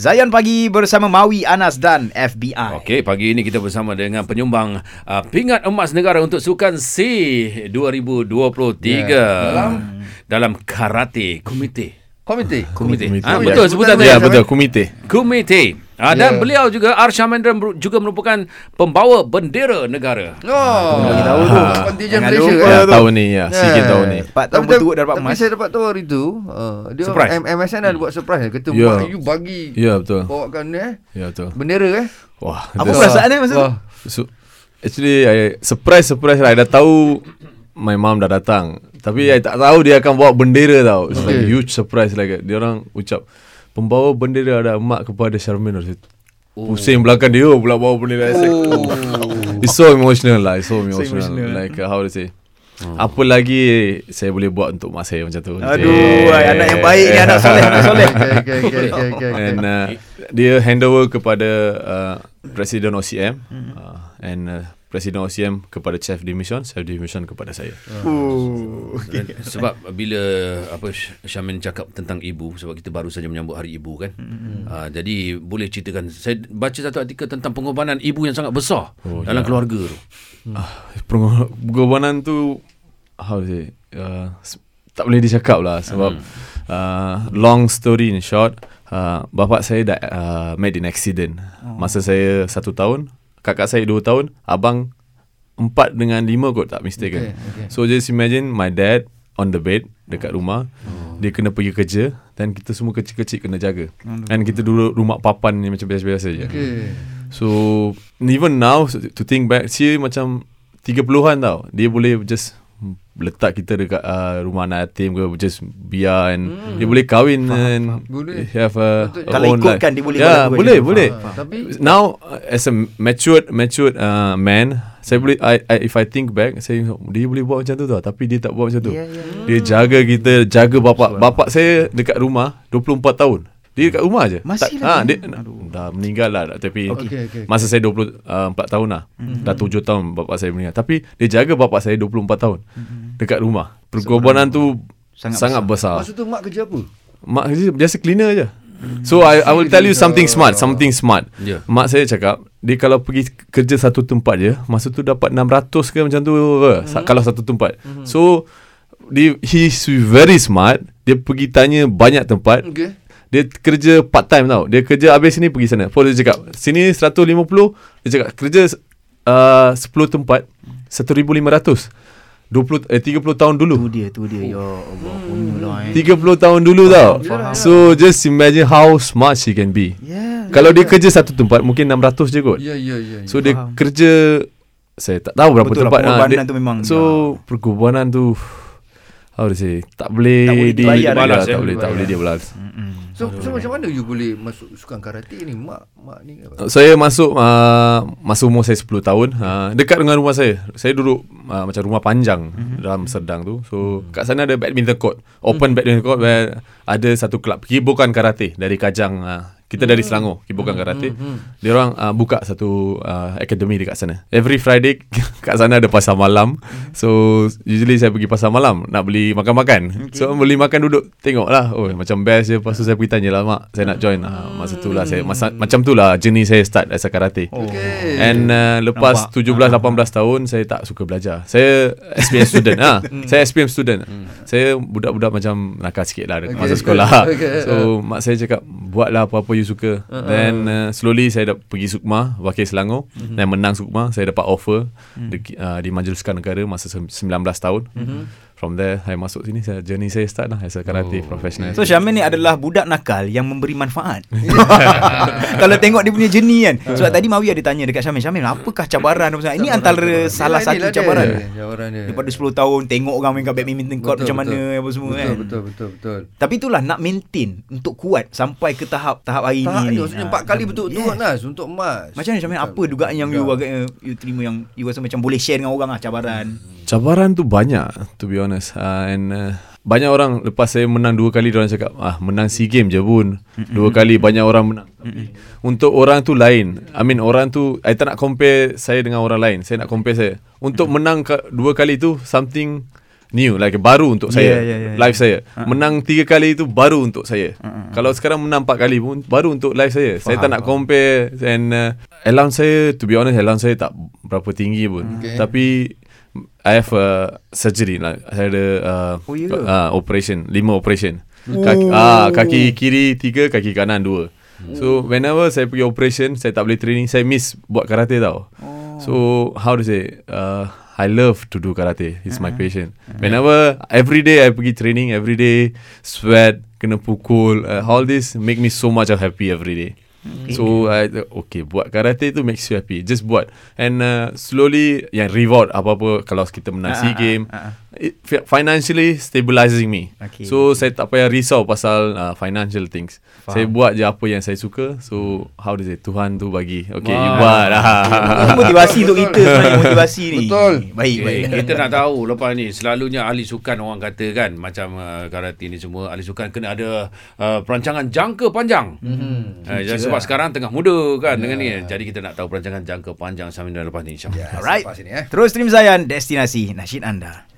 Zayan Pagi bersama Mawi, Anas dan FBI. Okey, pagi ini kita bersama dengan penyumbang uh, pingat emas negara untuk Sukan C 2023 yeah. dalam dalam karate komite. Komite. Komite. Komite. Ha, Ya, betul sebutan sebutan ya. dia. betul komite. Komite. Ha, dan Ya. beliau juga Arsha Mendra meru- juga merupakan pembawa bendera negara. Oh, Bagi tahu tu. Kontijen Jangan Malaysia. lupa. Ya, tahun ni ya, sikit tahun ni. Empat tahun Tapi- berturut dapat tapi emas. saya dapat tahu hari tu uh, dia Surprise. M- MSN ada buat surprise kata Ya. mak you bagi Ya betul. bawakan ni eh Ya betul. bendera eh Wah. Apa perasaan dia masa tu? Wah. So, actually I, surprise surprise lah. I dah tahu my mom dah datang. Tapi I tak tahu dia akan bawa bendera tau. It's like Okay. huge surprise like dia orang ucap pembawa bendera ada emak kepada Charmaine. Oh. Pusing belakang dia pula bawa bendera. Oh. It's so emotional lah. It's so emotional. emotional. Like uh, how to say. Apa lagi saya boleh buat untuk mak saya macam tu. Aduh, ay, anak yang baik ni, anak soleh, anak soleh. Okay, okay, okay, okay, okay. And uh, dia hand over kepada uh, Presiden OCM uh, and uh, Presiden OCM kepada Chef Division, Chef Division kepada saya. Dan sebab bila apa Sy- Syamin cakap tentang ibu sebab kita baru saja menyambut hari ibu kan. Hmm. Uh, jadi boleh ceritakan saya baca satu artikel tentang pengorbanan ibu yang sangat besar oh, dalam ya. keluarga tu. Pengor- Pengorbanan tu how to say uh, tak boleh dicakap lah sebab uh, long story in short uh, bapa saya dah uh, made in accident masa saya satu tahun kakak saya dua tahun abang empat dengan lima kot tak mistaken. Okay, okay. so just imagine my dad on the bed dekat rumah dia kena pergi kerja dan kita semua kecil-kecil kena jaga. Dan kita duduk rumah papan ni macam biasa-biasa je. Okay. So even now to think back Sia macam 30-an tau. Dia boleh just letak kita dekat uh, rumah anak yatim ke just biar and hmm. dia boleh kahwin and Boleh. have a, a Kalau own ikutkan, life. dia boleh buat tu boleh kan? boleh Ah, tapi now uh, as a matured matured uh, man saya boleh I, I, if I think back saya dia boleh buat macam tu tau tapi dia tak buat macam tu Ya, ya. dia jaga kita jaga bapak bapak saya dekat rumah 24 tahun dia dekat rumah je Masih tak, lagi? ha, dia, dah meninggal lah tapi Okay, okay, okay. Masa saya 24 uh, tahun lah mm-hmm. Dah 7 tahun bapak saya meninggal Tapi dia jaga bapak saya 24 tahun mm-hmm. Dekat rumah Pengorbanan tu Sangat Sangat, besar, masa tu mak kerja apa? Mak kerja biasa cleaner je So I, I will tell you something smart Something smart Ya. Mak saya cakap Dia kalau pergi kerja satu tempat je Masa tu dapat 600 ke macam tu ke mm-hmm. Kalau satu tempat mm-hmm. So dia, He's very smart Dia pergi tanya banyak tempat Okay. Dia kerja part time tau. Dia kerja habis sini pergi sana. Lepas dia cakap, sini 150. Dia cakap, kerja uh, 10 tempat, 1,500. 20, eh, 30 tahun Tu dulu. dia, tu dia. Ya Allah, punya lah eh. 30 tahun dulu tau. So, just imagine how smart she can be. Ya. Kalau dia kerja satu tempat, mungkin 600 je kot. Ya, ya, ya. So, dia kerja, saya tak tahu berapa Betul lah, tempat. Ah, pengorbanan dia- tu memang- So, perkorbanan tu, how to say, tak boleh, Tak boleh di, dibayar balas, dia. tak boleh, tak Dibayar. boleh dia balas. So, so macam mana you boleh masuk sukan karate ni? Mak mak ni apa? Saya masuk uh, masa umur saya 10 tahun uh, dekat dengan rumah saya. Saya duduk uh, macam rumah panjang mm-hmm. dalam Serdang tu. So mm-hmm. kat sana ada badminton court, open mm-hmm. badminton court where ada satu kelab kibukan karate dari Kajang uh, kita dari Selangor kibukan karate. Mm-hmm. Dia orang uh, buka satu uh, academy dekat sana. Every Friday kat sana ada pasar malam. So usually saya pergi pasar malam nak beli makan-makan. Okay. So beli makan duduk tengoklah. Oh macam best je. Lepas tu saya pergi tanya lah mak saya nak join. Uh, masa tu lah saya masa, macam tu lah journey saya start as a karate. Okay. And uh, lepas Nampak. 17 18 tahun saya tak suka belajar. Saya SPM student ah. saya SPM student. Saya budak-budak macam nakal sikit lah okay. masa sekolah. Okay. So mak saya cakap buatlah apa-apa you suka. Uh-huh. Then uh, slowly saya dah pergi Sukma, wakil Selangor uh-huh. dan menang Sukma. Saya dapat offer uh-huh. di, uh, di Majliskan Negara masa sem- 19 tahun. Uh-huh. From there saya masuk sini saya journey saya start lah as a karate oh. professional. So Syamin ni adalah budak nakal yang memberi manfaat. Kalau tengok dia punya journey kan. Sebab tadi Mawi ada tanya dekat Syamin, Syamin apakah cabaran apa Ini antara salah satu Inilah dia, cabaran. Cabaran dia. Daripada 10 tahun tengok orang main kat badminton court Betul, macam mana betul. apa semua betul, kan. Betul, betul, betul. Tapi itulah nak maintain untuk kuat sampai ke tahap tahap hari Tak ni. ada maksudnya Ah, empat kali betul-betul yes. Nas untuk emas. Macam mana Syamin apa dugaan yang you agaknya you terima yang you rasa macam boleh share dengan orang lah cabaran. Cabaran tu banyak to be honest. Uh, and uh, banyak orang lepas saya menang dua kali orang cakap ah menang SEA game je pun dua kali banyak orang menang. Tapi untuk orang tu lain I mean orang tu I tak nak compare saya dengan orang lain. Saya nak compare saya. Untuk menang ka- dua kali tu something new like baru untuk Yeah, saya. Yeah, yeah, live yeah. saya. Menang tiga kali itu baru untuk saya. Kalau sekarang menang empat kali pun baru untuk live saya. Saya tak nak compare and uh, allowance saya to be honest allowance saya tak berapa tinggi pun Okay. tapi I have a surgery lah saya ada uh, Oh, ya ke? uh, operation lima operation. Kaki, ah, kaki kiri tiga kaki kanan dua. So whenever saya pergi operation Saya tak boleh training Saya miss buat karate tau. So how to say uh, I love to do karate. It's my passion. Whenever Every day I pergi training Every day Sweat Kena pukul uh, All this Make me so much happy every day So I Okay buat karate tu Makes you happy. Just buat. And uh, slowly Yang reward apa-apa Kalau kita menang Ah, SEA ah, game ah, ah. It fi- Financially Stabilizing me Okay. So saya tak payah risau Pasal uh, financial things Faham. Saya buat je apa yang saya suka So how to say Tuhan tu bagi Okay you Wah. buat lah Ini motivasi untuk kita sebenarnya motivasi ni. Betul. Baik, baik. Okay, kita nak tahu lepas ni selalunya ahli sukan orang kata kan macam uh, karate ni semua ahli sukan kena ada uh, perancangan jangka panjang. Mm-hmm. Uh, jadi sebab sekarang tengah muda kan dengan ni. Jadi kita nak tahu perancangan jangka panjang sambil lepas ni insya-Allah. Ya, Alright. selepas ini, eh. Terus stream Zayan, destinasi nasyid anda.